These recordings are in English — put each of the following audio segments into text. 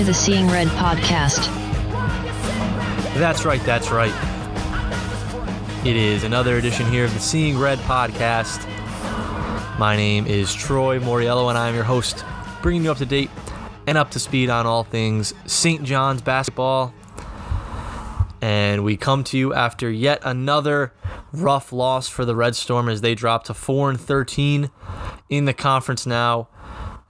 to the Seeing Red podcast. That's right, that's right. It is another edition here of the Seeing Red podcast. My name is Troy Moriello, and I'm your host, bringing you up to date and up to speed on all things St. John's basketball. And we come to you after yet another rough loss for the Red Storm as they drop to 4 and 13 in the conference now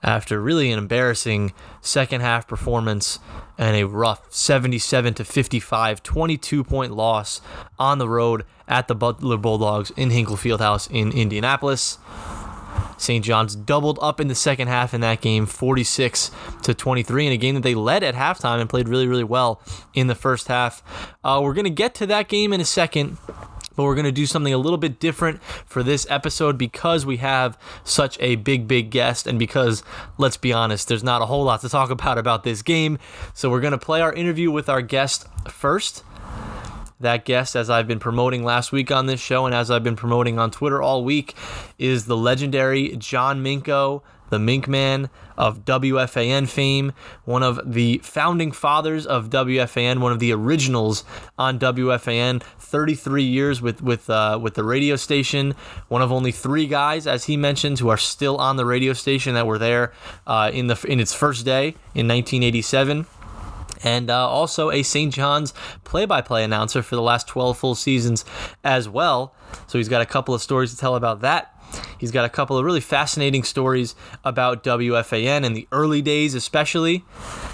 after really an embarrassing second half performance and a rough 77 to 55 22 point loss on the road at the Butler Bulldogs in Hinkle Fieldhouse in Indianapolis. St. John's doubled up in the second half in that game, 46 to 23, in a game that they led at halftime and played really, really well in the first half. Uh, we're going to get to that game in a second. But we're going to do something a little bit different for this episode because we have such a big, big guest, and because, let's be honest, there's not a whole lot to talk about about this game. So we're going to play our interview with our guest first. That guest, as I've been promoting last week on this show and as I've been promoting on Twitter all week, is the legendary John Minko, the Mink Man of WFAN fame, one of the founding fathers of WFAN, one of the originals on WFAN. 33 years with with uh, with the radio station, one of only three guys, as he mentions, who are still on the radio station that were there uh, in the in its first day in 1987 and uh, also a St. John's play by play announcer for the last 12 full seasons as well. So he's got a couple of stories to tell about that. He's got a couple of really fascinating stories about WFAN in the early days, especially.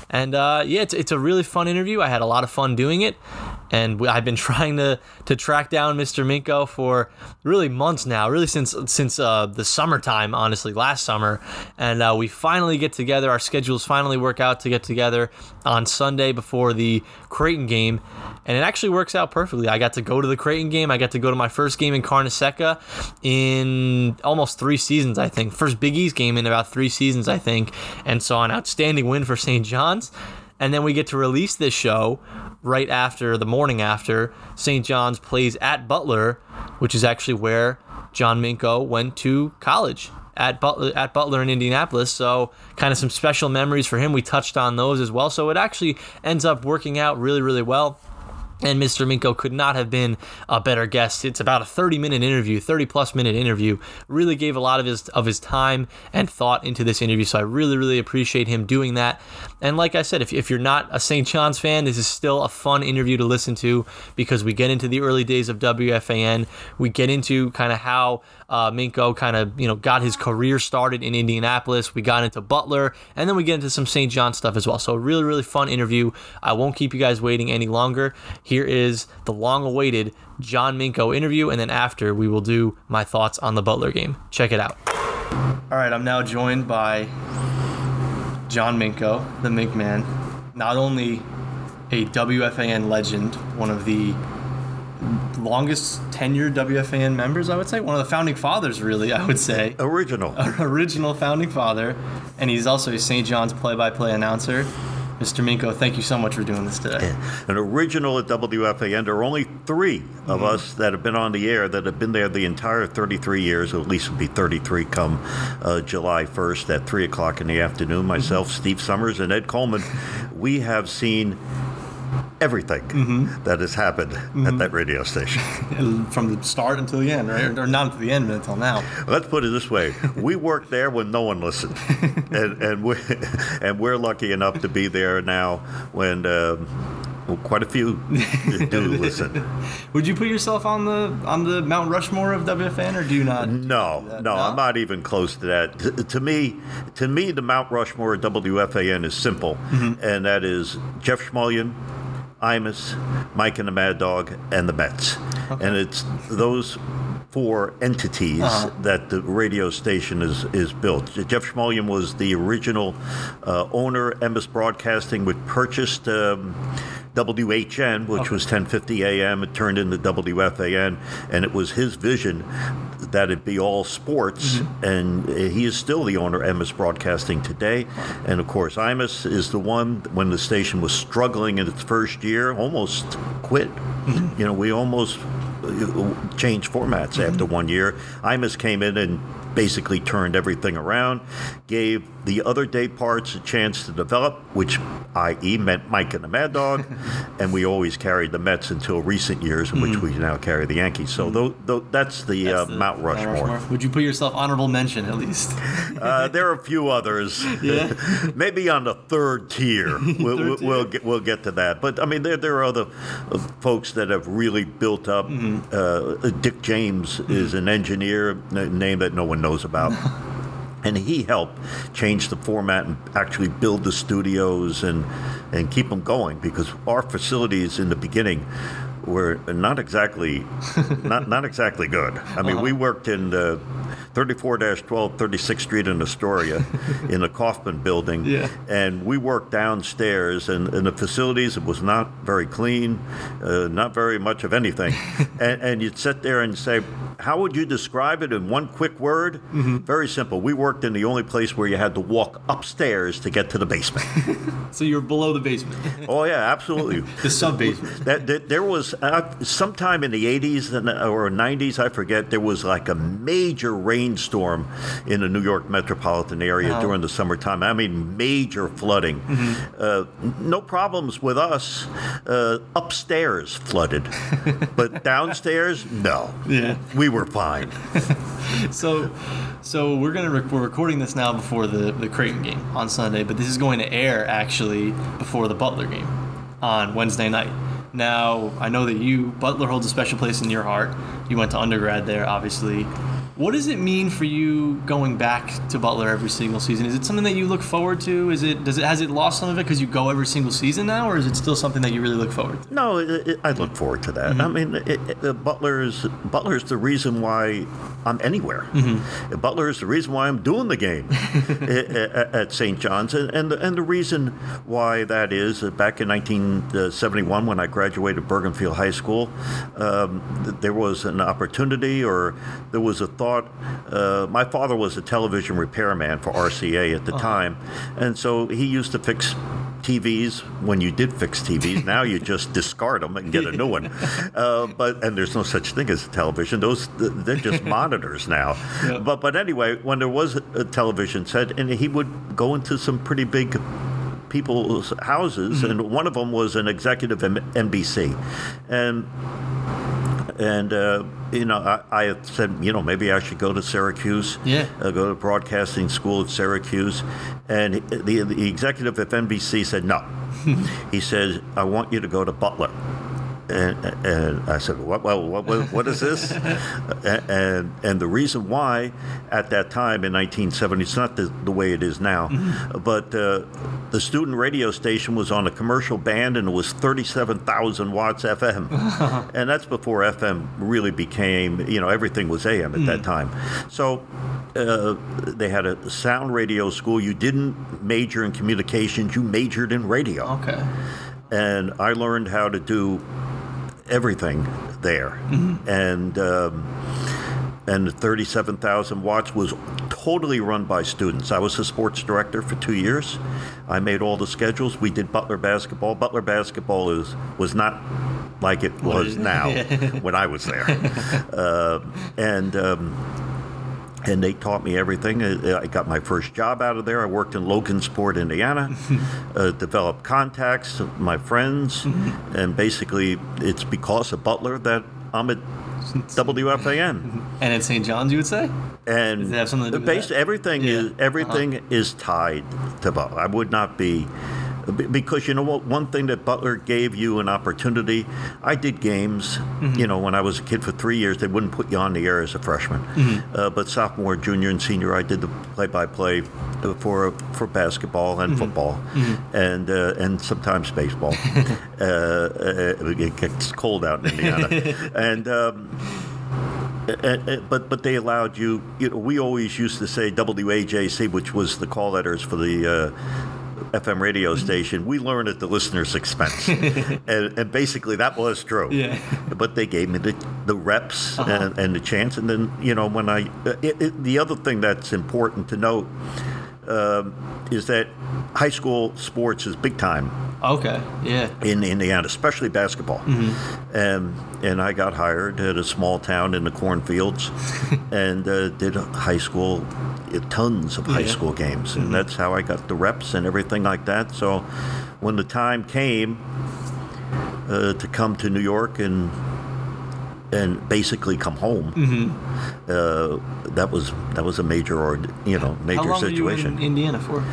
And uh, yeah, it's, it's a really fun interview. I had a lot of fun doing it. And I've been trying to, to track down Mr. Minko for really months now, really since since uh, the summertime, honestly, last summer. And uh, we finally get together. Our schedules finally work out to get together on Sunday before the Creighton game and it actually works out perfectly. I got to go to the Creighton game. I got to go to my first game in Carnesecca in almost three seasons, I think. First Big East game in about three seasons, I think, and saw an outstanding win for St. John's. And then we get to release this show right after the morning after St. John's plays at Butler, which is actually where John Minko went to college at Butler at Butler in Indianapolis. So kind of some special memories for him. We touched on those as well. So it actually ends up working out really, really well. And Mr. Minko could not have been a better guest. It's about a 30 minute interview, 30 plus minute interview. Really gave a lot of his of his time and thought into this interview. So I really, really appreciate him doing that. And like I said, if, if you're not a St. John's fan, this is still a fun interview to listen to because we get into the early days of WFAN. We get into kind of how uh, Minko kind of you know got his career started in Indianapolis. We got into Butler, and then we get into some St. John stuff as well. So a really really fun interview. I won't keep you guys waiting any longer. Here is the long-awaited John Minko interview, and then after we will do my thoughts on the Butler game. Check it out. All right, I'm now joined by John Minko, the Mink Man. Not only a WFAN legend, one of the longest tenured WFAN members, I would say. One of the founding fathers, really, I would say. Original. Original founding father. And he's also a St. John's play by play announcer. Mr. Minko, thank you so much for doing this today. An original at WFAN. There are only 3 of mm-hmm. us that have been on the air that have been there the entire 33 years, or at least will be 33 come uh, July 1st at 3 o'clock in the afternoon. Myself, mm-hmm. Steve Somers, and Ed Coleman. We have seen everything mm-hmm. that has happened mm-hmm. at that radio station. From the start until the end, right? Or not until the end, but until now. Let's put it this way: we worked there when no one listened, and and we and we're lucky enough to be there now when. Um, well, quite a few do listen. Would you put yourself on the on the Mount Rushmore of WFAN, or do you not? No, no, no, I'm not even close to that. To, to, me, to me, the Mount Rushmore of WFAN is simple, mm-hmm. and that is Jeff Smulyan, Imus, Mike and the Mad Dog, and the Mets. Okay. And it's those four entities uh-huh. that the radio station is, is built. Jeff Smulyan was the original uh, owner. Emmis Broadcasting, which purchased um, WHN, which was 10:50 a.m. It turned into WFAN, and it was his vision that it be all sports. Mm-hmm. And he is still the owner of Emmis Broadcasting today. And of course, Imus is the one when the station was struggling in its first year, almost quit. Mm-hmm. You know, we almost uh, changed formats after mm-hmm. one year. Imus came in and basically turned everything around, gave the other day parts a chance to develop, which i.e. meant Mike and the Mad Dog, and we always carried the Mets until recent years, in which we now carry the Yankees. So tho- tho- that's the That's uh, the Mount Rushmore. Would you put yourself honorable mention at least? Uh, there are a few others. Yeah. Maybe on the third tier. We'll, Third we'll get we'll get to that. But I mean, there there are other uh, folks that have really built up. Mm-hmm. Uh, Dick James is an engineer, a name that no one knows about. And he helped change the format and actually build the studios and, and keep them going because our facilities in the beginning were not exactly not not exactly good. I mean, uh-huh. we worked in the 34-12 36th Street in Astoria in the Kaufman building, Yeah. and we worked downstairs. And, in the facilities it was not very clean, uh, not very much of anything. and, and you'd sit there and say, "How would you describe it in one quick word?" Very simple. We worked in the only place where you had to walk upstairs to get to the basement. So you're below the basement, oh yeah, absolutely. the sub basement. That, that there was uh, sometime in the 80s and, or 90s, I forget. There was like a major rainstorm in the New York metropolitan area Wow. during the summertime. I mean, major flooding. Uh, no problems with us. Uh, upstairs flooded, but downstairs, no. Yeah. We were fine. So, so we're gonna rec- we're recording this now before the the Creighton game on Sunday, but this is going to air actually before the Butler game on Wednesday night. Now, I know that you Butler holds a special place in your heart. You went to undergrad there, obviously. What does it mean for you going back to Butler every single season? Is it something that you look forward to? Is it does it has it lost some of it because you go every single season now, or is it still something that you really look forward to? No, it, it, I look forward to that. I mean, it, it, uh, Butler's Butler's the reason why I'm anywhere. Uh, Butler is the reason why I'm doing the game at, at- at St. John's, and and the, and the reason why that is uh, back in 1971 when I graduated Bergenfield High School, um, there was an opportunity or there was a thought. Uh, my father was a television repairman for RCA at the time, and so he used to fix TVs when you did fix TVs. now you just discard them and get a new one. Uh, but and there's no such thing as a television. Those they're just monitors now. But but anyway, when there was a television set, and he would go into some pretty big people's houses, and one of them was an executive in NBC, and and uh, you know, I, I said, you know, maybe I should go to Syracuse. Yeah. Uh, go to broadcasting school at Syracuse, and the the executive at NBC said no. he said, I want you to go to Butler. And, and I said, what, well, what, what, what is this? and, and and the reason why at that time in 1970, it's not the, the way it is now, but uh, the student radio station was on a commercial band and it was 37,000 watts FM. and that's before FM really became, you know, everything was AM at that time. So uh, they had a sound radio school. You didn't major in communications, you majored in radio Okay. and I learned how to do everything there. And um, and the 37,000 watts was totally run by students. I was the sports director for two years. I made all the schedules. We did Butler basketball. Butler basketball is was not like it was now when I was there, uh, and. Um, and they taught me everything. Uh, I got my first job out of there. I worked in Logansport, Indiana, uh, developed contacts, my friends, and basically it's because of Butler that I'm at WFAN. And at St. John's, you would say? And Does it have something to do with bas- that? everything Yeah. is everything is tied to Butler. I would not be- because you know what one thing that Butler gave you an opportunity. I did games, Mm-hmm. you know, when I was a kid for three years. They wouldn't put you on the air as a freshman, Mm-hmm. uh, but sophomore, junior, and senior, I did the play-by-play for for basketball and Mm-hmm. football, and uh, and sometimes baseball. uh, uh, it gets cold out in Indiana, and. Um, but but they allowed you. You know, we always used to say WAJC, which was the call letters for the uh, FM radio station, we learn at the listener's expense, and, and basically that was true. Yeah. But they gave me the the reps and, and the chance, and then you know when I it, it, the other thing that's important to note um, is that high school sports is big time Okay. Yeah. in Indiana, especially basketball. mm-hmm. And and I got hired at a small town in the cornfields, and uh, did high school, tons of high Yeah. school games, and that's how I got the reps and everything like that. So, when the time came uh, to come to New York and and basically come home, uh, that was that was a major or you know major How long situation. were you in Indiana for?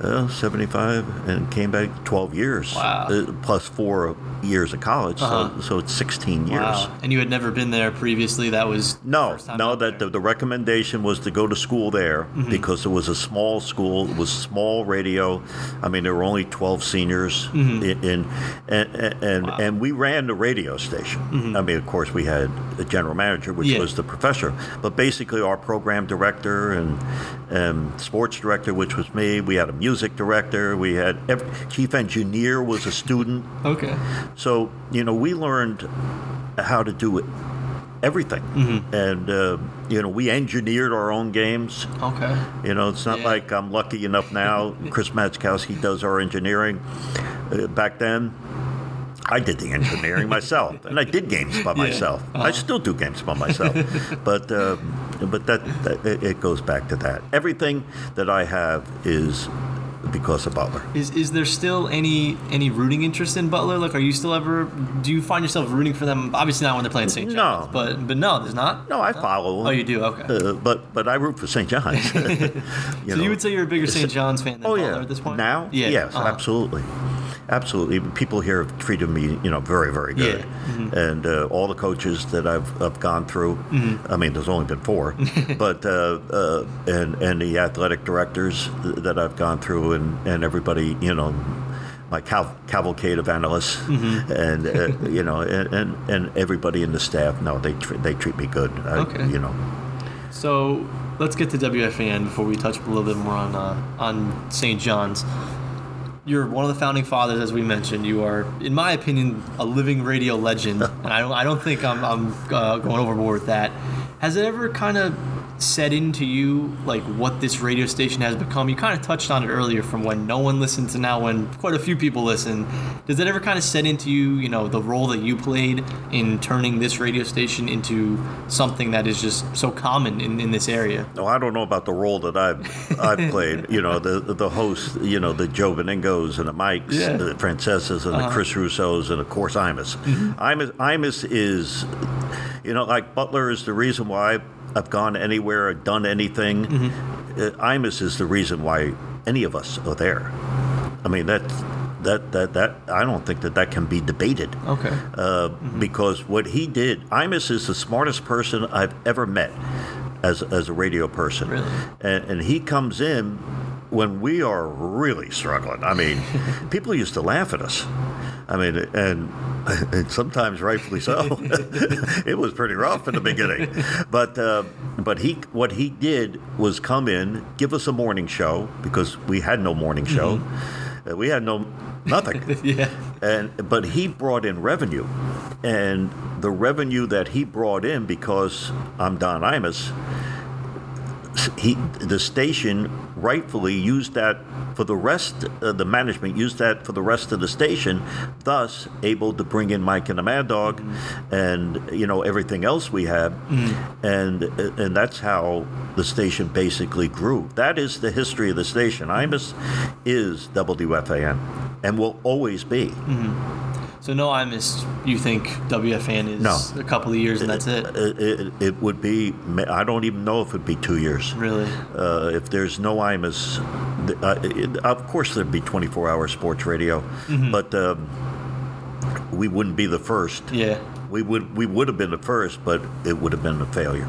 Uh, 75 and came back 12 years Wow. uh, plus four years of college Uh-huh. so, so it's 16 years Wow. And you had never been there previously. That was the no first time no that the, the recommendation was to go to school there Mm-hmm. because it was a small school it was small radio i mean there were only 12 seniors in, in and and, and, Mm-hmm. Wow. and we ran the radio station i mean of course we had a general manager which Yeah. was the professor but basically our program director and and sports director which was me we had a music director we had every, chief engineer was a student Okay. So you know, we learned how to do it, everything, and uh, you know, we engineered our own games. Okay. You know, it's not Yeah. like I'm lucky enough now. Chris Matzkowski does our engineering. Uh, back then, I did the engineering myself, and I did games by myself. I still do games by myself, but uh, but that, that it goes back to that. Everything that I have is because of Butler. Is is there still any any rooting interest in Butler? Like, are you still ever? Do you find yourself rooting for them? Obviously not when they're playing St. No. John's, but but no, there's not. No, I follow. Oh, you do. Okay. Uh, but but I root for St. John's. you so you would say you're a bigger St. John's fan than oh Butler yeah. at this point? Now, Yeah. yes, uh-huh. absolutely, absolutely. People here have treated me, you know, very very good, Yeah. Mm-hmm. and uh, all the coaches that I've, I've gone through. Mm-hmm. I mean, there's only been four, but uh, uh, and and the athletic directors that I've gone through, and and everybody, you know. My cav- cavalcade of analysts, Mm-hmm. and uh, you know, and, and, and everybody in the staff. No, they tr- they treat me good. I, Okay. You know, So let's get to WFAN before we touch a little bit more on uh, on St. John's. You're one of the founding fathers, as we mentioned. You are, in my opinion, a living radio legend, and I don't, I don't think I'm, I'm uh, going overboard with that. Has it ever kind of set into you like what this radio station has become? You kind of touched on it earlier, from when no one listened to now when quite a few people listen. Does that ever kind of set into you, you know, the role that you played in turning this radio station into something that is just so common in, in this area? No, I don't know about the role that I've I've played. You know, the the host. You know, the Joe Benignos and the Mikes, Yeah. the Francesas and the uh-huh. Chris Russos and of course Imus. Mm-hmm. Imus, Imus is, you know, like Butler is the reason why I've gone anywhere, or done anything. Uh, Imus is the reason why any of us are there. I mean that. That, that that I don't think that that can be debated Okay. uh, because what he did, Imus is the smartest person I've ever met as, as a radio person. Really? And, and he comes in when we are really struggling. I mean, people used to laugh at us. I mean, and, and sometimes rightfully so. it was pretty rough in the beginning, but uh, but he what he did was come in, give us a morning show because we had no morning show. Uh, we had no nothing yeah. and but he brought in revenue, and the revenue that he brought in because I'm Don Imus, he the station rightfully used that for the rest of the management used that for the rest of the station, thus able to bring in Mike and the Mad Dog, and you know everything else we have, mm-hmm. and uh, and that's how the station basically grew. That is the history of the station. Imus is WFAN, and will always be. Mm-hmm. So no, I missed. You think WFAN is No. a couple of years and that's it? It, it, it would be. I don't even know if it'd be two years. Really? Uh, if there's no Imus, uh, of course there'd be 24-hour sports radio, Mm-hmm. but um, we wouldn't be the first. Yeah. We would we would have been the first, but it would have been a failure.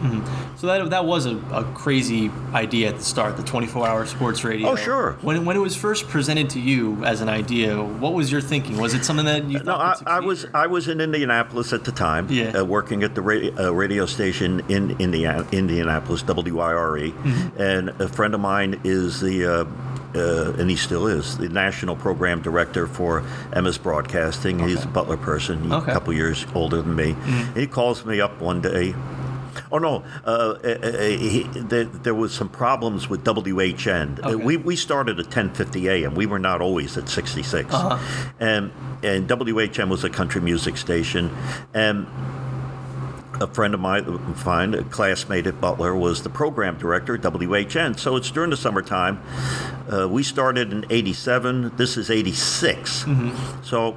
So that that was a, a crazy idea at the start, the 24-hour sports radio. Oh, sure. When when it was first presented to you as an idea, what was your thinking? Was it something that you No, thought I, I was or- I was in Indianapolis at the time, Yeah. uh, working at the radio, uh, radio station in Indiana, Indianapolis, WIRE, Mm-hmm. and a friend of mine is the uh, uh, and he still is the national program director for Emmis Broadcasting. He's a Butler person, Okay. a couple years older than me. He calls me up one day. Oh no! Uh, uh, uh, he, there, there was some problems with WHN. Uh, Okay. We, we started at 10:50 a.m. We were not always at 66, Uh-huh. and and WHN was a country music station, and a friend of mine, fine, a classmate at Butler, was the program director at WHN. So it's during the summertime. Uh, we started in '87. This is '86. So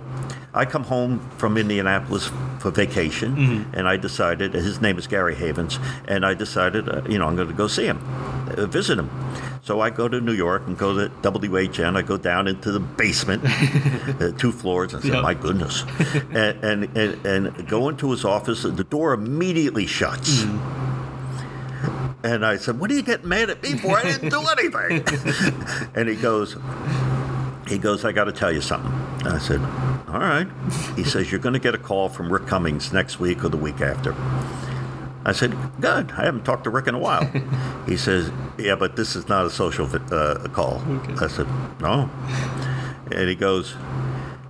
I come home from Indianapolis for vacation, and I decided his name is Gary Havens, and I decided, uh, you know, I'm going to go see him, uh, visit him. So I go to New York and go to WHN. I go down into the basement, uh, two floors, and I said, Yeah. "My goodness," and, and, and and go into his office. The door immediately shuts. And I said, "What are you getting mad at me for? I didn't do anything." and he goes, he goes, "I got to tell you something." I said, "All right." He says, "You're going to get a call from Rick Cummings next week or the week after." I said, "Good. I haven't talked to Rick in a while." he says, "Yeah, but this is not a social uh, call." I said, "No." And he goes,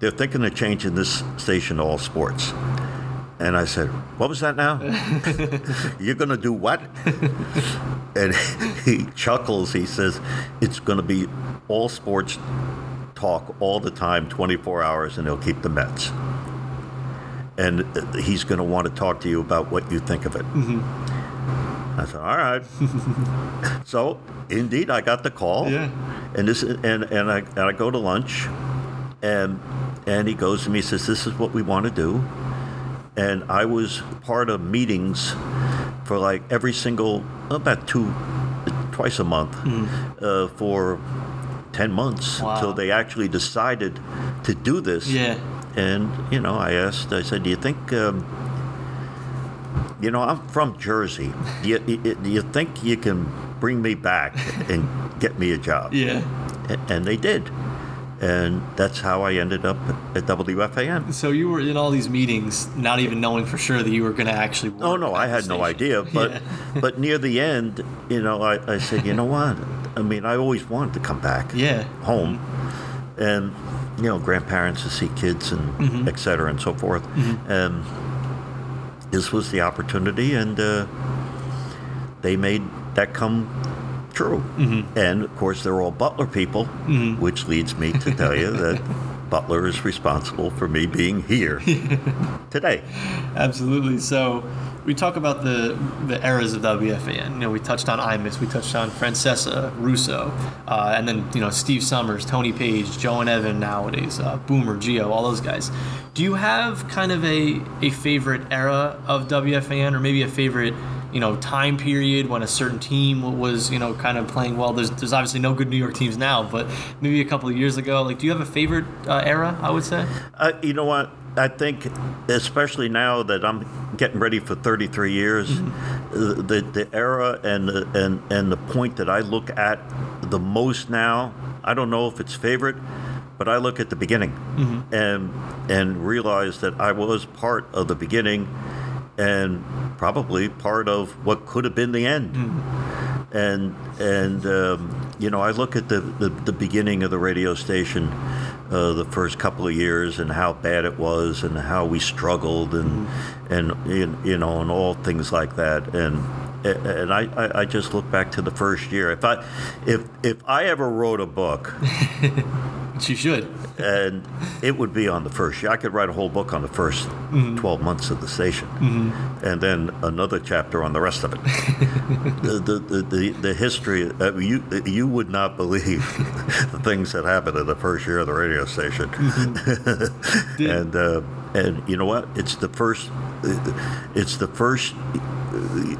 "They're thinking of changing this station to all sports." And I said, "What was that now? You're going to do what?" and he chuckles. He says, "It's going to be all sports talk all the time, 24 hours, and they'll keep the Mets." And uh, he's going to want to talk to you about what you think of it. I said, "All right." so, indeed, I got the call. Yeah. And this, and and I and I go to lunch, and and he goes to me. He says, "This is what we want to do." And I was part of meetings for like every single about two, twice a month uh, for ten months Wow. until they actually decided to do this. Yeah. And you know, I asked, I said, "Do you think?" Um, you know, I'm from Jersey. Do you- do you think you can bring me back and get me a job? Yeah. And they did. And that's how I ended up at WFAN. So you were in all these meetings, not even knowing for sure that you were going to actually. Work Oh no, I had no idea. But Yeah. but near the end, you know, I, I said, you know what? I mean, I always wanted to come back Yeah. home, and you know, grandparents to see kids and Mm-hmm. et cetera and so forth. And this was the opportunity, and uh, they made that come true. Mm-hmm. And of course, they're all Butler people, which leads me to tell you that. Butler is responsible for me being here today. Absolutely. So we talk about the the eras of WFAN. You know, we touched on Imus, we touched on Francesa, Russo, uh, and then you know Steve Somers, Tony Paige, Joe and Evan nowadays, uh, Boomer, Gio, all those guys. Do you have kind of a a favorite era of WFAN, or maybe a favorite? You know, time period when a certain team was, you know, kind of playing well. There's, there's obviously no good New York teams now, but maybe a couple of years ago. Like, do you have a favorite uh, era? I would say. Uh, you know what? I think, especially now that I'm getting ready for 33 years, uh, the the era and the and and the point that I look at the most now. I don't know if it's favorite, but I look at the beginning and and realize that I was part of the beginning, and probably part of what could have been the end. And and um, you know I look at the, the, the beginning of the radio station, uh, the first couple of years, and how bad it was, and how we struggled, and and you you know, and all things like that, and and I, I, I just look back to the first year. If I if if I ever wrote a book, You should. and it would be on the first year. I could write a whole book on the 1st 12 months of the station, and then another chapter on the rest of it. the, the, the, the, the history, uh, you, you would not believe the things that happened in the first year of the radio station. and, uh, and you know what? It's the first, it's the first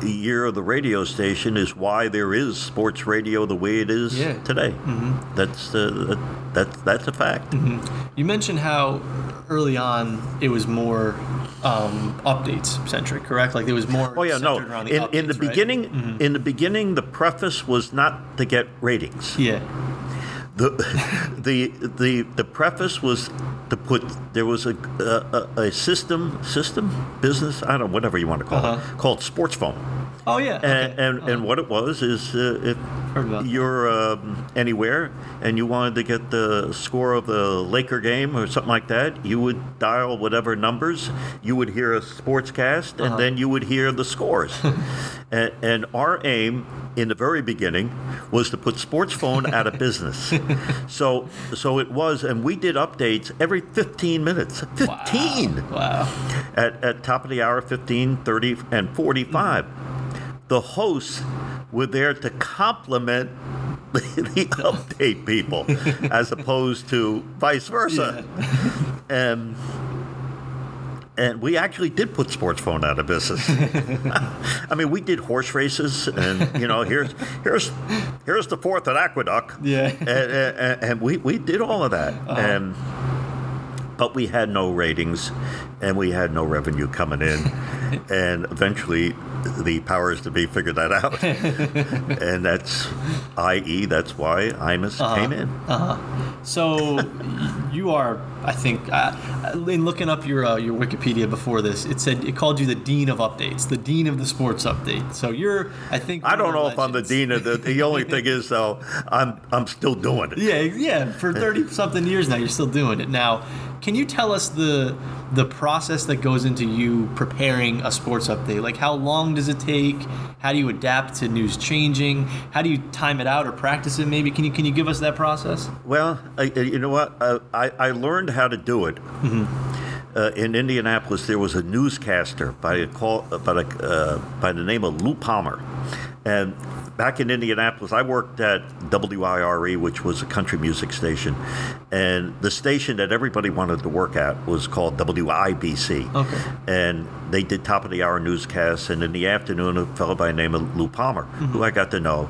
year of the radio station is why there is sports radio the way it is Yeah. today. That's uh, that, that's a fact. You mentioned how early on it was more um, updates centric, correct? Like there was more. Oh yeah, no. around the In, in the right? beginning, in the beginning, the preface was not to get ratings. Yeah. The, the the the preface was to put there was a a, a system system business I don't know whatever you want to call Uh-huh. it called sports phone. Oh yeah. And okay. and, and what it was is uh, if Heard about that. you're um, anywhere and you wanted to get the score of the Laker game or something like that, you would dial whatever numbers. You would hear a sportscast, and then you would hear the scores. and, and our aim in the very beginning was to put sports phone out of business. so so it was, and we did updates every 15 minutes. 15 Wow. at, at top of the hour 15 30 and 45 mm-hmm. the hosts were there to compliment the, the update people as opposed to vice versa and and we actually did put sports phone out of business. I mean, we did horse races, and you know, here's here's here's the fourth at Aqueduct. Yeah. and, and, and we we did all of that, and but we had no ratings, and we had no revenue coming in, and eventually, the powers to be figured that out, and that's, i.e., that's why Imus came in. Uh huh. So y- you are, I think, uh, in looking up your uh, your Wikipedia before this, it said it called you the dean of updates, the dean of the sports update. So you're, I think. I don't know if I'm the dean of the. The only thing is, though, I'm I'm still doing it. Yeah, yeah. For thirty something years now, you're still doing it. Now, can you tell us the the process that goes into you preparing a sports update? Like, how long does it take? How do you adapt to news changing? How do you time it out or practice it? Maybe can you can you give us that process? Well, I, you know what? Uh, I I learned how to do it. Uh, in Indianapolis, there was a newscaster by a call by, a, uh, by the name of Lou Palmer, and back in Indianapolis, I worked at WIRE, which was a country music station, and the station that everybody wanted to work at was called WIBC. Okay. And they did top of the hour newscasts, and in the afternoon, a fellow by the name of Lou Palmer, who I got to know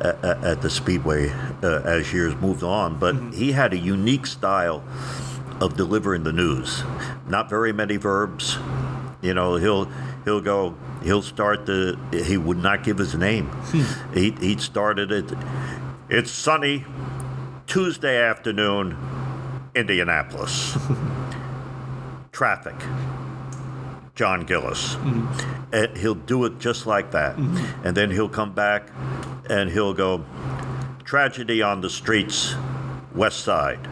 at, at the Speedway uh, as years moved on, but he had a unique style of delivering the news. Not very many verbs. You know, he'll he'll go. He'll start the. He would not give his name. Hmm. he he'd started it. It's sunny, Tuesday afternoon, Indianapolis. Traffic. John Gillis. Hmm. And he'll do it just like that. Hmm. And then he'll come back and he'll go, Tragedy on the streets, West Side,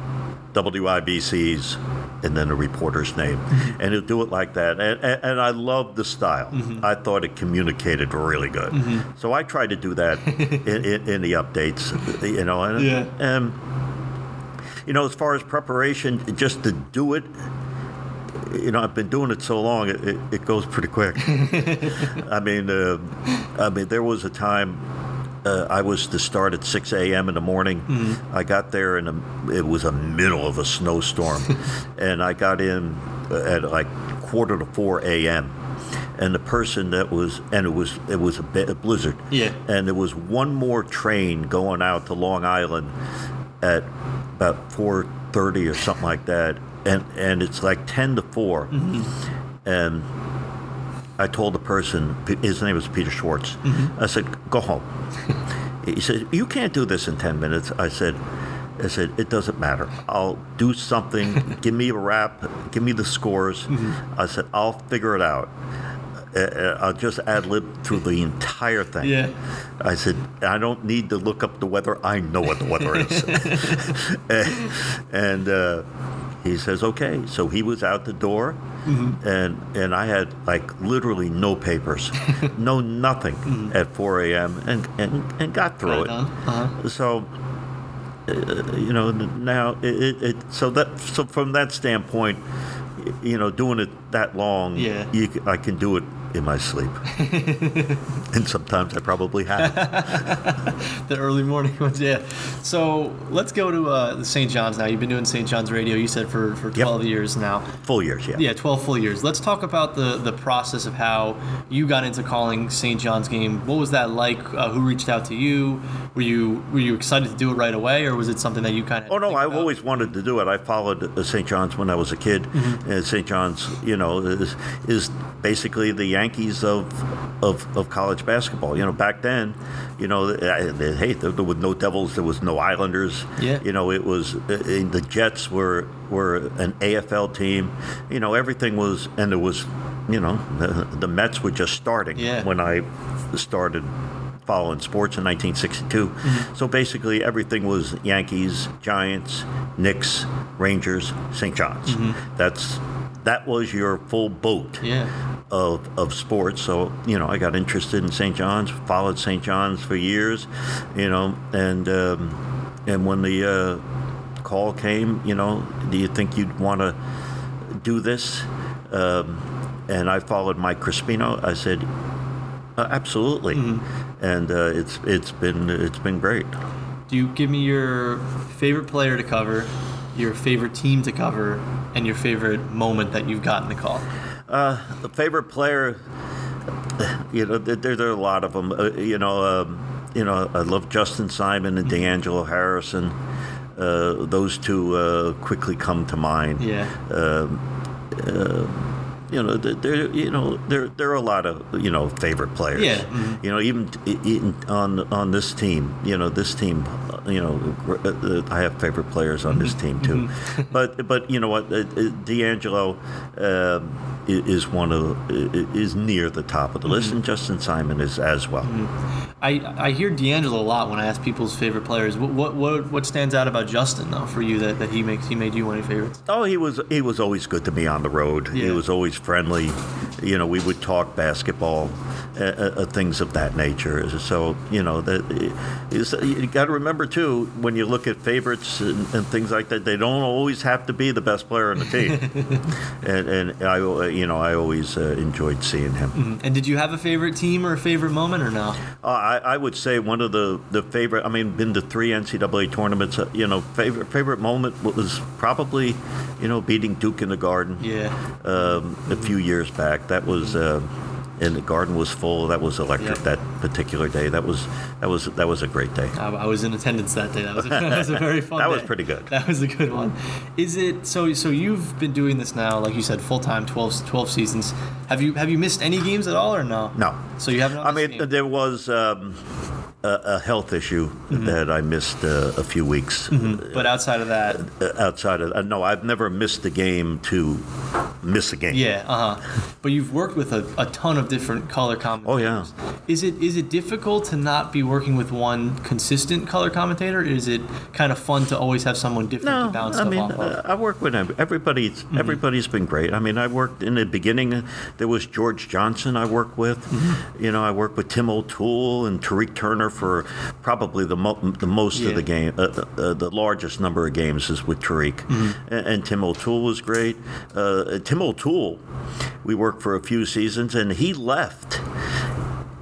WIBC's, and then a reporter's name. Mm-hmm. And he'll do it like that. And, and, and I love the style. Mm-hmm. I thought it communicated really good. Mm-hmm. So I try to do that in, in, in the updates, you know. And, Yeah. and, you know, as far as preparation, just to do it, you know, I've been doing it so long, it, it, it goes pretty quick. I mean, uh, I mean, there was a time uh, I was to start at 6 a.m. in the morning. I got there and it was a middle of a snowstorm, and I got in at like quarter to 4 a.m. And the person that was, and it was, it was a, a blizzard. Yeah. And there was one more train going out to Long Island at about 4:30 or something like that, and and it's like 10 to 4, and I told the person, his name was Peter Schwartz. I said, "Go home." he said, "You can't do this in 10 minutes." I said. I said, it doesn't matter. I'll do something. give me a rap. Give me the scores. I said, I'll figure it out. Uh, uh, I'll just ad lib through the entire thing. Yeah. I said, I don't need to look up the weather. I know what the weather is. and uh, he says, okay. So he was out the door, and and I had like literally no papers, no nothing at 4 a.m. and and, and got through Right it. Uh-huh. So. Uh, you know now it, it, so that so from that standpoint you know doing it that long Yeah. you, I can do it in my sleep and sometimes I probably have the early morning ones. Yeah. So let's go to uh, St. John's now. You've been doing St. John's radio. You said for for 12 years now. full years yeah Yeah, 12 full years. Let's talk about the the process of how you got into calling St. John's game. What was that like? Uh, who reached out to you? Were you were you excited to do it right away, or was it something that you kind of? Oh no, I've always wanted to do it. I followed uh, St. John's when I was a kid. Mm-hmm. And St. John's, you know, is, is basically the Yankees of, of of college basketball. You know, back then, you know, hey, there, there were no Devils, there was no Islanders. Yeah. You know, it was the Jets were were an AFL team. You know, everything was, and there was, you know, the, the Mets were just starting Yeah. when I started following sports in 1962. Mm-hmm. So basically, everything was Yankees, Giants, Knicks, Rangers, St. John's. Mm-hmm. That's that was your full boat Yeah. of, of sports. So, you know, I got interested in St. John's, followed St. John's for years, you know, and um, and when the uh, call came, you know, do you think you'd want to do this? Um, and I followed Mike Crispino. I said, uh, absolutely, and uh, it's it's been it's been great. Do you give me your favorite player to cover, your favorite team to cover, and your favorite moment that you've gotten the call? The favorite player, you know, there, there are a lot of them. Uh, you know, um, you know, I love Justin Simon and D'Angelo Harrison. Uh, those two uh, quickly come to mind. Yeah. You know, there- you know, there, there are a lot of you know favorite players. Yeah. Mhm. You know, even in, on on this team, you know, this team, you know, uh, I have favorite players on this team too. but but you know what, uh, uh, D'Angelo um, is one of is near the top of the list, mm-hmm. and Justin Simon is as well. Mm-hmm. I, I hear D'Angelo a lot when I ask people's favorite players. What what what, what stands out about Justin though for you that, that he makes he made you one of your favorites? Oh, he was he was always good to me on the road. He was always friendly. You know, we would talk basketball, uh, uh, things of that nature. So you know that is you got to remember too when you look at favorites and, and things like that. They don't always have to be the best player on the team. and and I you know I always uh, enjoyed seeing him. And did you have a favorite team or a favorite moment or no? Uh, I, I would say one of the, the favorite. I mean, been to three NCAA tournaments. Uh, you know, favorite favorite moment was probably, you know, beating Duke in the Garden. Yeah. um, a few years back. That was, uh, and the garden was full. That was electric Yeah. that particular day. That was that was that was a great day. I, I was in attendance that day. That was a, that was a very fun. That was pretty good. That was a good one. Is it so? So you've been doing this now, like you said, full time, 12, 12 seasons. Have you have you missed any games at all or no? No. So you haven't. I mean, there was um, a, a health issue Mm-hmm. that I missed uh, a few weeks. but outside of that, Uh, outside of uh, no, I've never missed a game to miss a game. yeah, uh huh. But you've worked with a, a ton of different color commentators. Oh, yeah. Is it is it difficult to not be working with one consistent color commentator? Is it kind of fun to always have someone different No, to bounce I stuff mean, off of? uh, I work with ev- everybody's. Mm-hmm. Everybody's been great. I mean, I worked in the beginning. uh, There was George Johnson. I worked with. Mm-hmm. You know, I worked with Tim O'Toole and Tarik Turner for probably the mo- the most Yeah. of the game. Uh, uh, the largest number of games is with Tarik, Mm-hmm. and, and Tim O'Toole was great. Uh, Tim O'Toole, we worked for a few seasons, and he left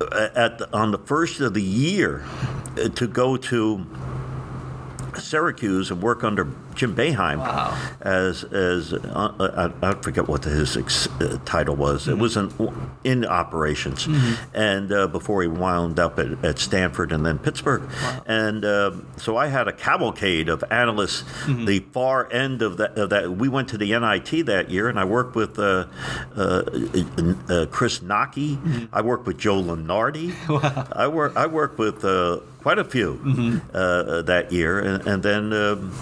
uh, at the, on the first of the year to go to Syracuse and work under Jim Boeheim Wow. as as uh, I, I forget what his ex, uh, title was. It was in, in operations, and uh, before he wound up at, at Stanford and then Pittsburgh, and um so I had a cavalcade of analysts. The far end of that, of that we went to the NIT that year, and I worked with uh, uh, uh, Chris Nocky. I worked with Joe Lunardi. I work I worked with. Uh, Quite a few uh, that year, and, and then um,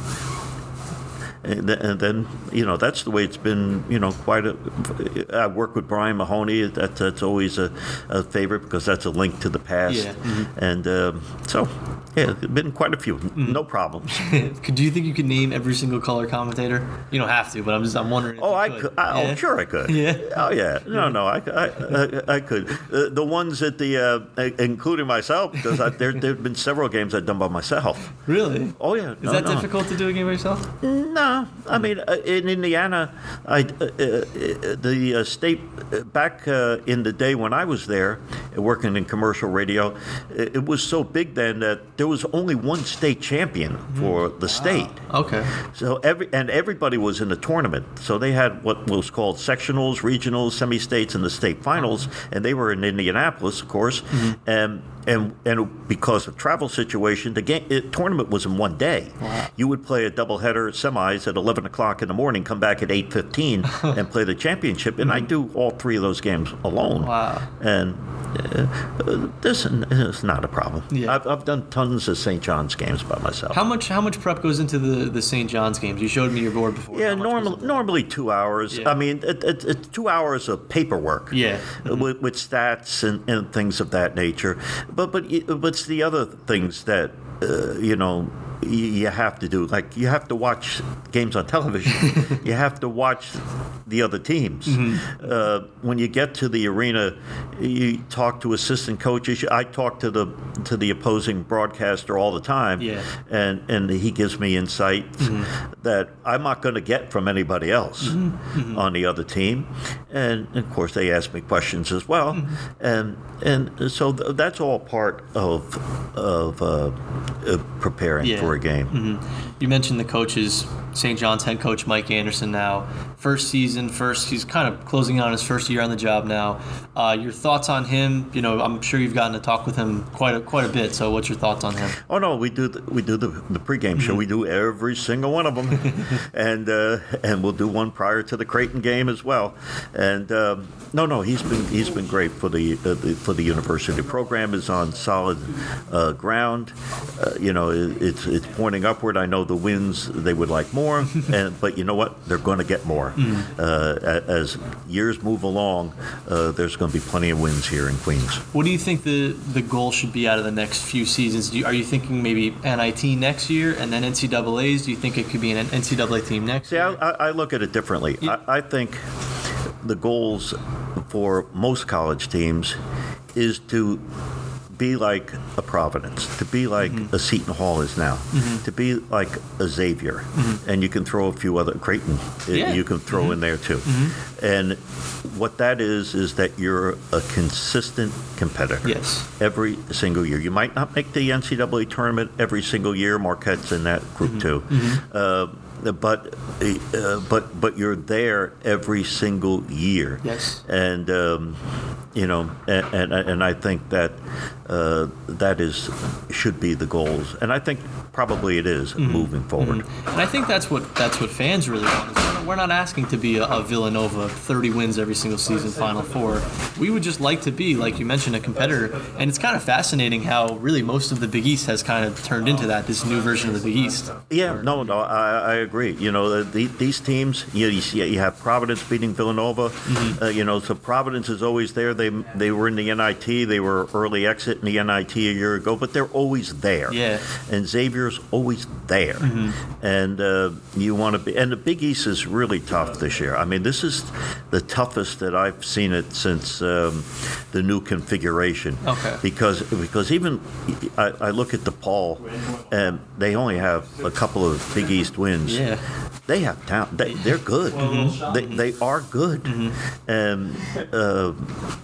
and, th- and then you know that's the way it's been. You know, quite a. I work with Brian Mahoney. That, that's always a, a favorite because that's a link to the past. Yeah. And um, so, yeah, been quite a few. No problems. Do you think you could name every single color commentator? You don't have to, but I'm just I'm wondering. If Oh, I could. could. I, Yeah? Oh, sure, I could. Yeah. Oh, yeah. No, no, I, I, I, I could. Uh, the ones at the, uh, including myself, because there there have been several games I've done by myself. Really? Oh yeah. Is that difficult to do a game by yourself? No, I mean uh, in Indiana, I, uh, uh, the uh, state uh, back uh, in the day when I was there, working in commercial radio, it, it was so big then that there was only one state champion for the state. Okay. So every and everybody was in the tournament. So they had what was called sectionals, regionals, semi-states, and the state finals, and they were in Indianapolis, of course. And and and because of travel situation, the game it, tournament was in one day. You would play a doubleheader semis at eleven o'clock in the morning, come back at eight fifteen, and play the championship. And I do all three of those games alone. Wow. And uh, this is not a problem. Yeah. I've, I've done tons of St. John's games by myself. How much how much prep goes into the the St. John's games? You showed me your board before. Yeah, How much goes normal, into that? normally two hours. Yeah. I mean, it, it, it's two hours of paperwork. Yeah. uh, With, with stats and, and things of that nature. But but but it's the other things that uh, you know you have to do. Like you have to watch games on television. you have to watch the other teams. Uh, when you get to the arena, you talk to assistant coaches. I talk to the to the opposing broadcaster all the time, Yeah. and and he gives me insights that I'm not going to get from anybody else on the other team, and of course they ask me questions as well, and and so th- that's all part of of uh, uh, preparing Yeah. For a game. Mm-hmm. You mentioned the coaches, St. John's head coach Mike Anderson now. First season, first, he's kind of closing on his first year on the job now. Uh, your thoughts on him? You know, I'm sure you've gotten to talk with him quite a, quite a bit. So, what's your thoughts on him? Oh no, we do the, we do the, the pregame show. We do every single one of them, and uh, and we'll do one prior to the Creighton game as well. And um, no, no, he's been he's been great for the, uh, the for the university. The program is on solid uh, ground. Uh, you know, it, it's it's pointing upward. I know the wins they would like more, and but you know what? They're going to get more uh, as years move along. Uh, there's going to be plenty of wins here in Queens. What do you think the, the goal should be out of the next few seasons? Do you, are you thinking maybe NIT next year and then NCAA's? Do you think it could be an NCAA team next See, I, year? I I look at it differently. I, I think the goals for most college teams is to be like a Providence, to be like a Seton Hall is now, to be like a Xavier, and you can throw a few other Creighton. Yeah. You can throw in there too, and what that is is that you're a consistent competitor Yes. every single year. You might not make the NCAA tournament every single year. Marquette's in that group Mm-hmm. too, uh, but uh, but but you're there every single year. Yes. and um, you know, and, and and I think that uh, that is should be the goals, and I think probably it is Mm-hmm. moving forward. And I think that's what that's what fans really want. Is we're, not, asking to be a, a Villanova, 30 wins every single season, Final Four. We would just like to be, like you mentioned, a competitor. And it's kind of fascinating how really most of the Big East has kind of turned into that. This new version of the Big East. Yeah, no, no, I, I agree. You know, the, the, these teams, you, you see, you have Providence beating Villanova. Mm-hmm. Uh, you know, so Providence is always there. They they were in the NIT. They were early exit in the NIT a year ago, but they're always there. Yeah. And Xavier's always there. Mm-hmm. And uh, you want to be. And the Big East is really tough this year. I mean, this is the toughest that I've seen it since um, the new configuration. Okay. Because because even I, I look at the DePaul, and they only have a couple of Big East wins. Yeah. They have talent. They, they're good. Mm-hmm. They, they are good. Mm-hmm. And uh,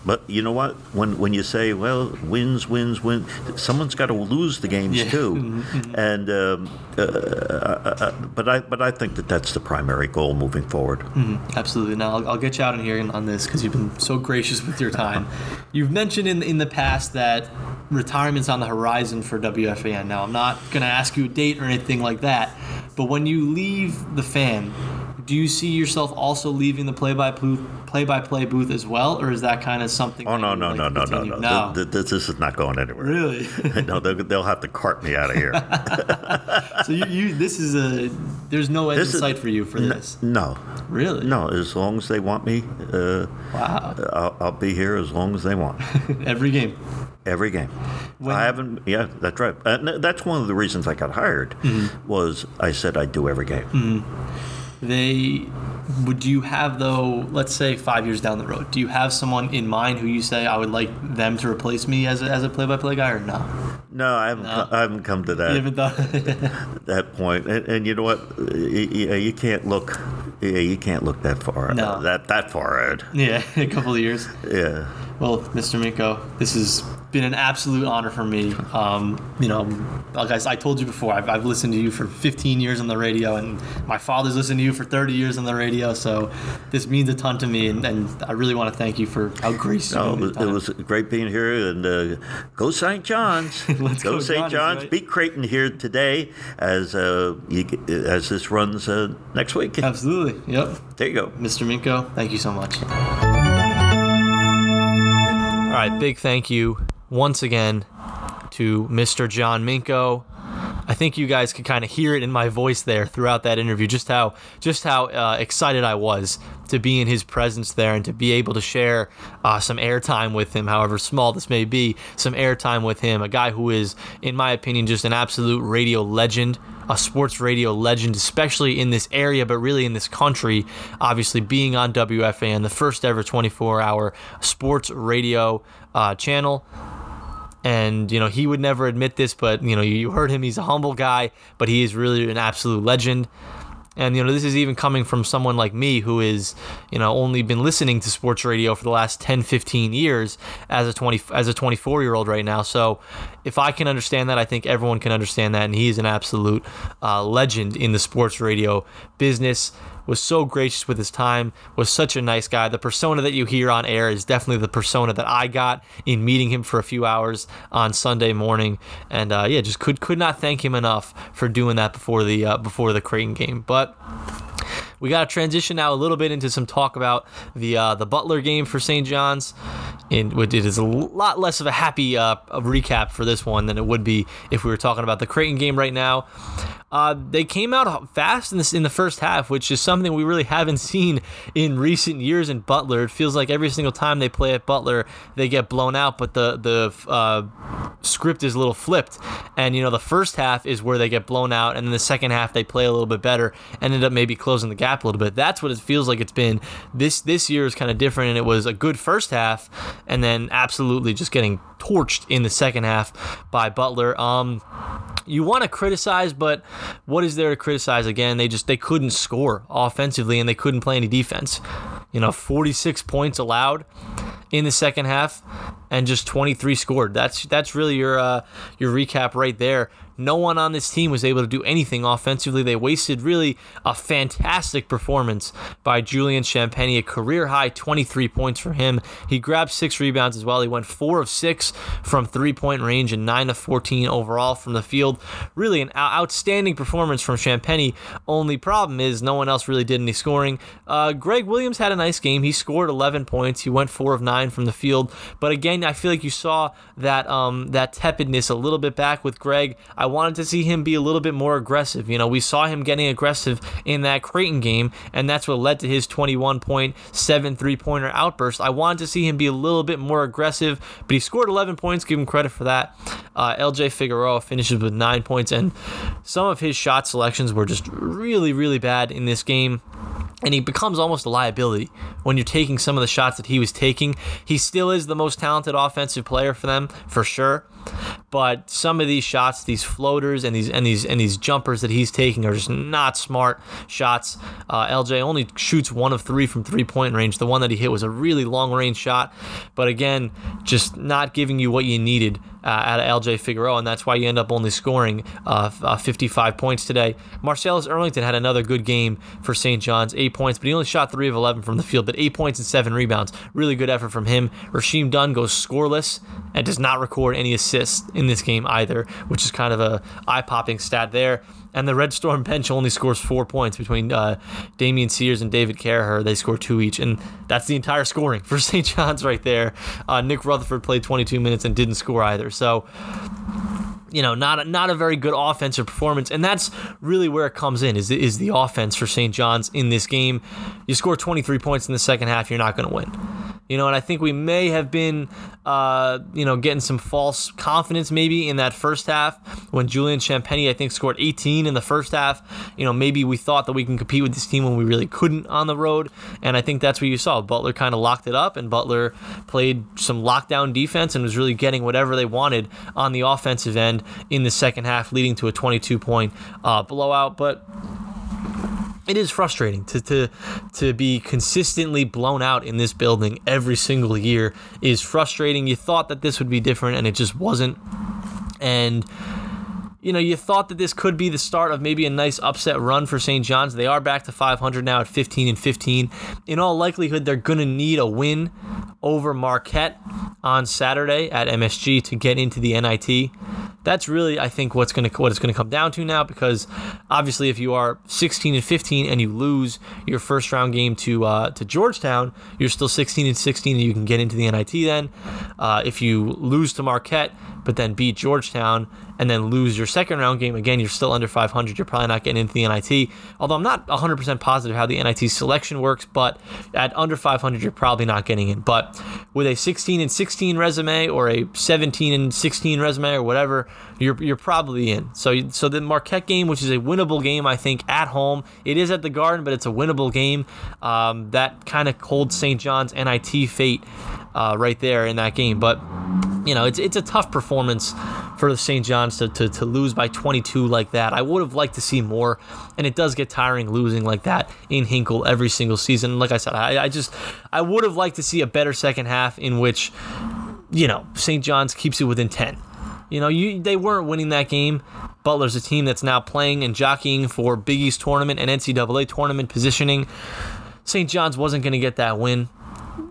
but you know what? When when you say, well, wins, wins, win, someone's got to lose the games Yeah. too. And um, uh, uh, uh, but I but I think that that's the primary goal moving forward. Absolutely. Now, I'll, I'll get you out in here on this because you've been so gracious with your time. You've mentioned in, in the past that retirement's on the horizon for WFAN. Now, I'm not going to ask you a date or anything like that, but when you leave the fan, do you see yourself also leaving the play-by-play play-by-play booth as well, or is that kind of something? Oh that no you no no no no no! Th- th- This is not going anywhere. Really? no, they'll, they'll have to cart me out of here. so you, you this is a there's no end in This is- sight for you for N- this. No, Really? no. As long as they want me, uh, Wow. I'll, I'll be here as long as they want. Every game. Every game. When- I haven't. Yeah, that's right. And that's one of the reasons I got hired. Mm-hmm. Was I said I'd do every game. They would you have though let's say five years down the road do you have someone in mind who you say i would like them to replace me as a, as a play-by-play guy or no No, I haven't. No. I haven't come to you that haven't thought that point. And, and you know what? You, you can't look. Yeah, you can't look that far. No. That that far ahead. yeah a couple of years Yeah. well mr minko this has been an absolute honor for me um, you know like I, I told you before I've, I've listened to you for 15 years on the radio and my father's listened to you for 30 years on the radio so this means a ton to me and, and i really want to thank you for how gracious No, you've it was, it was great being here, and uh, go St. John's. Let's go St. Johnnies, John's. right? Beat Creighton here today, as uh, you, as this runs uh, next week. absolutely yep There you go. Mr. Minko, thank you so much. All right, big thank you once again to Mr. John Minko. I think you guys could kind of hear it in my voice there throughout that interview, just how just how uh, excited I was to be in his presence there and to be able to share uh, some airtime with him, however small this may be, some airtime with him, a guy who is, in my opinion, just an absolute radio legend a sports radio legend, especially in this area, but really in this country. Obviously, being on WFAN, the first ever 24 hour sports radio uh, channel. And, you know, he would never admit this, but, you know, you heard him. He's a humble guy, but he is really an absolute legend. And you know, this is even coming from someone like me who is, you know, only been listening to sports radio for the last 10, 15 years as a 20 as a 24-year-old right now. So, if I can understand that, I think everyone can understand that and he is an absolute uh, legend in the sports radio business was so gracious with his time, was such a nice guy. The persona that you hear on air is definitely the persona that I got in meeting him for a few hours on Sunday morning, and uh, yeah, just could could not thank him enough for doing that before the uh, before the Creighton game. But we got to transition now a little bit into some talk about the uh, the Butler game for St. John's. And it is a lot less of a happy uh, recap for this one than it would be if we were talking about the Creighton game right now. Uh, they came out fast in this in the first half, which is something we really haven't seen in recent years in Butler. It feels like every single time they play at Butler, they get blown out, but the the uh, script is a little flipped. And you know, the first half is where they get blown out, and then the second half they play a little bit better, and end up maybe closing the gap a little bit. That's what it feels like it's been. This this year is kind of different, and it was a good first half, and then absolutely just getting torched in the second half by Butler. Um, you want to criticize, but what is there to criticize? Again, they just they couldn't score offensively and they couldn't play any defense. You know, 46 points allowed in the second half and just 23 scored. That's that's really your uh, your recap right there. No one on this team was able to do anything offensively. They wasted really a fantastic performance by Julian Champagnie, a career high 23 points for him. He grabbed six rebounds as well. He went four of six from three point range and nine of 14 overall from the field. Really an outstanding performance from Champagnie. Only problem is no one else really did any scoring. Uh, Greg Williams had a nice game. He scored 11 points. He went four of nine from the field. But again, I feel like you saw that um, that tepidness a little bit back with Greg. I wanted to see him be a little bit more aggressive. You know, we saw him getting aggressive in that Creighton game, and that's what led to his 21 point, seven three pointer outburst. I wanted to see him be a little bit more aggressive, but he scored 11 points. Give him credit for that. Uh, LJ Figueroa finishes with nine points, and some of his shot selections were just really, really bad in this game and he becomes almost a liability when you're taking some of the shots that he was taking. He still is the most talented offensive player for them, for sure. But some of these shots, these floaters and these and these and these jumpers that he's taking are just not smart shots. Uh, LJ only shoots one of three from three point range. The one that he hit was a really long range shot, but again, just not giving you what you needed uh, out of LJ Figueroa, and that's why you end up only scoring uh, uh, 55 points today. Marcellus Earlington had another good game for St. John's, eight points, but he only shot three of 11 from the field, but eight points and seven rebounds. Really good effort from him. Rasheem Dunn goes scoreless and does not record any assists in this game either, which is kind of a eye-popping stat there. And the Red Storm bench only scores four points between uh, Damian Sears and David Caraher. They score two each, and that's the entire scoring for St. John's right there. Uh, Nick Rutherford played 22 minutes and didn't score either. So you know, not a, not a very good offensive performance, and that's really where it comes in is is the offense for St. John's in this game. You score 23 points in the second half, you're not going to win. You know, and I think we may have been, uh, you know, getting some false confidence maybe in that first half when Julian Champagnie, I think, scored 18 in the first half. You know, maybe we thought that we can compete with this team when we really couldn't on the road. And I think that's what you saw. Butler kind of locked it up, and Butler played some lockdown defense and was really getting whatever they wanted on the offensive end in the second half, leading to a 22 point uh, blowout. But it is frustrating to, to to be consistently blown out in this building every single year is frustrating. You thought that this would be different and it just wasn't. And you know, you thought that this could be the start of maybe a nice upset run for St. John's. They are back to 500 now at 15 and 15. In all likelihood, they're going to need a win over Marquette on Saturday at MSG to get into the NIT. That's really, I think, what's going to what it's going to come down to now. Because obviously, if you are 16 and 15 and you lose your first round game to uh, to Georgetown, you're still 16 and 16, and you can get into the NIT. Then, uh, if you lose to Marquette but then beat Georgetown and then lose your second round game, again, you're still under 500. You're probably not getting into the NIT. Although I'm not 100% positive how the NIT selection works, but at under 500, you're probably not getting in. But with a 16 and 16 resume or a 17 and 16 resume or whatever, you're, you're probably in. So, so the Marquette game, which is a winnable game, I think, at home, it is at the Garden, but it's a winnable game. Um, that kind of holds St. John's NIT fate uh, right there in that game. But you know, it's it's a tough performance for the St. John's to, to, to lose by 22 like that. I would have liked to see more, and it does get tiring losing like that in Hinkle every single season. Like I said, I, I just I would have liked to see a better second half in which, you know, St. John's keeps it within 10. You know, you they weren't winning that game. Butler's a team that's now playing and jockeying for Big East tournament and NCAA tournament positioning. St. John's wasn't going to get that win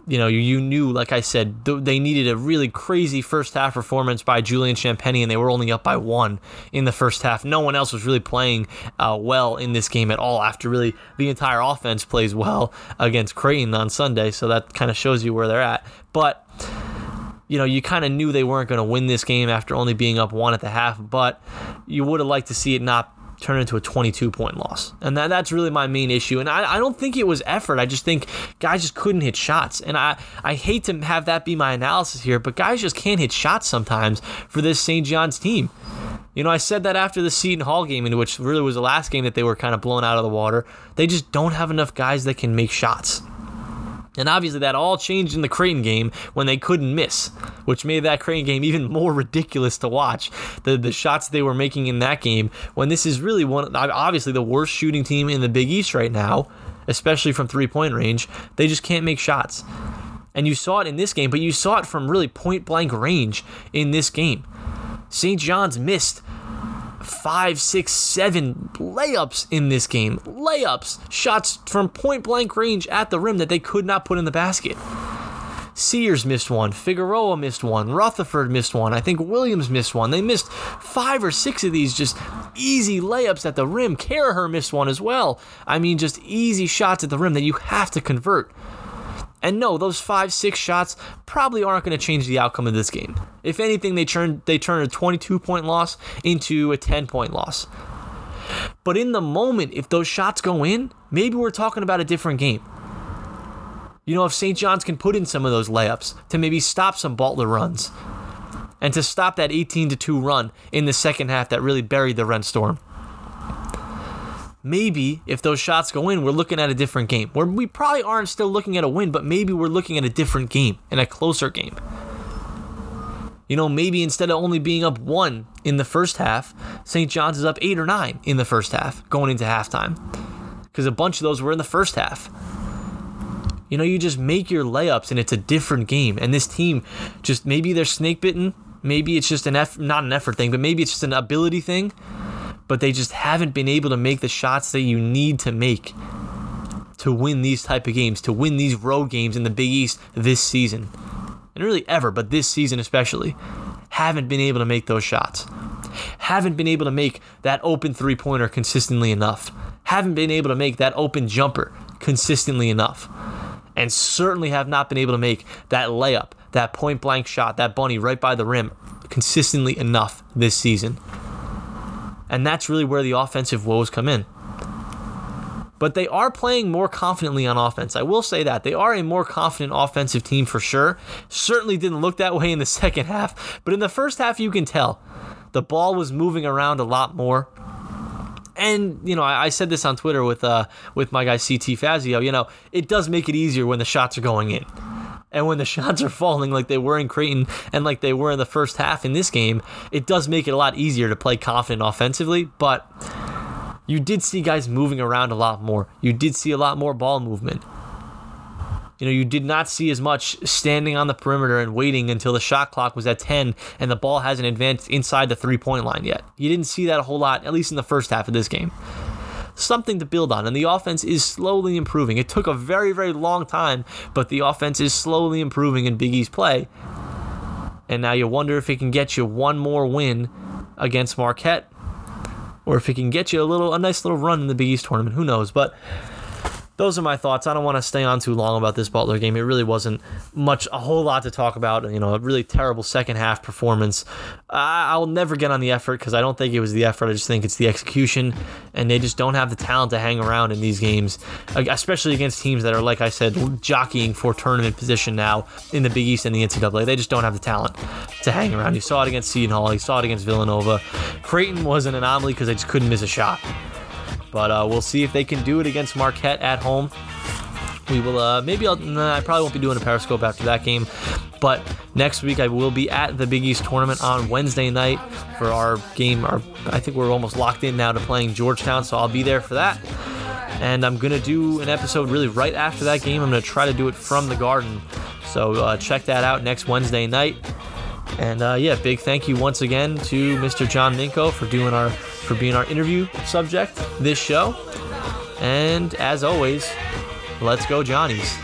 you know, you, knew, like I said, th- they needed a really crazy first half performance by Julian Champagnie, and they were only up by one in the first half. No one else was really playing uh, well in this game at all after really the entire offense plays well against Creighton on Sunday. So that kind of shows you where they're at. But you know, you kind of knew they weren't going to win this game after only being up one at the half, but you would have liked to see it not turn into a 22 point loss. And that, that's really my main issue. And I, I don't think it was effort. I just think guys just couldn't hit shots. And I, I hate to have that be my analysis here, but guys just can't hit shots sometimes for this St. John's team. You know, I said that after the Seton Hall game, in which really was the last game that they were kind of blown out of the water. They just don't have enough guys that can make shots. And obviously, that all changed in the Creighton game when they couldn't miss, which made that Creighton game even more ridiculous to watch. The the shots they were making in that game, when this is really one, obviously the worst shooting team in the Big East right now, especially from three point range, they just can't make shots. And you saw it in this game, but you saw it from really point blank range in this game. St. John's missed five, six, seven layups in this game. Layups, shots from point blank range at the rim that they could not put in the basket. Sears missed one. Figueroa missed one. Rutherford missed one. I think Williams missed one. They missed five or six of these just easy layups at the rim. Caraher missed one as well. I mean, just easy shots at the rim that you have to convert. And no, those five, six shots probably aren't going to change the outcome of this game. If anything, they turn they turn a 22 point loss into a 10 point loss. But in the moment, if those shots go in, maybe we're talking about a different game. You know, if St. John's can put in some of those layups to maybe stop some Butler runs and to stop that 18 to 2 run in the second half that really buried the Red Storm maybe if those shots go in, we're looking at a different game. Where we probably aren't still looking at a win, but maybe we're looking at a different game and a closer game. You know, maybe instead of only being up one in the first half, St. John's is up eight or nine in the first half going into halftime. Because a bunch of those were in the first half. You know, you just make your layups and it's a different game. And this team just maybe they're snake bitten. Maybe it's just an effort, not an effort thing, but maybe it's just an ability thing but they just haven't been able to make the shots that you need to make to win these type of games, to win these road games in the Big East this season. And really ever, but this season especially, haven't been able to make those shots. Haven't been able to make that open three pointer consistently enough. Haven't been able to make that open jumper consistently enough. And certainly have not been able to make that layup, that point blank shot, that bunny right by the rim consistently enough this season. And that's really where the offensive woes come in. But they are playing more confidently on offense. I will say that. They are a more confident offensive team for sure. Certainly didn't look that way in the second half, but in the first half, you can tell. The ball was moving around a lot more. And you know, I, I said this on Twitter with uh, with my guy CT Fazio. You know, it does make it easier when the shots are going in. And when the shots are falling like they were in Creighton and like they were in the first half in this game, it does make it a lot easier to play confident offensively. But you did see guys moving around a lot more. You did see a lot more ball movement. You know, you did not see as much standing on the perimeter and waiting until the shot clock was at 10 and the ball hasn't advanced inside the three point line yet. You didn't see that a whole lot, at least in the first half of this game something to build on. And the offense is slowly improving. It took a very, very long time, but the offense is slowly improving in Big East play. And now you wonder if it can get you one more win against Marquette, or if it can get you a little, a nice little run in the Big East tournament. Who knows? But those are my thoughts. I don't want to stay on too long about this Butler game. It really wasn't much, a whole lot to talk about. You know, a really terrible second half performance. I, will never get on the effort because I don't think it was the effort. I just think it's the execution, and they just don't have the talent to hang around in these games, especially against teams that are, like I said, jockeying for tournament position now in the Big East and the NCAA. They just don't have the talent to hang around. You saw it against Seton Hall. You saw it against Villanova. Creighton was an anomaly because they just couldn't miss a shot. But uh, we'll see if they can do it against Marquette at home. We will, uh, maybe I'll, nah, I probably won't be doing a Periscope after that game. But next week I will be at the Big East tournament on Wednesday night for our game. Our, I think we're almost locked in now to playing Georgetown, so I'll be there for that. And I'm going to do an episode really right after that game. I'm going to try to do it from the garden. So uh, check that out next Wednesday night. And uh, yeah, big thank you once again to Mr. John Minko for doing our for being our interview subject this show. And as always, let's go Johnnies.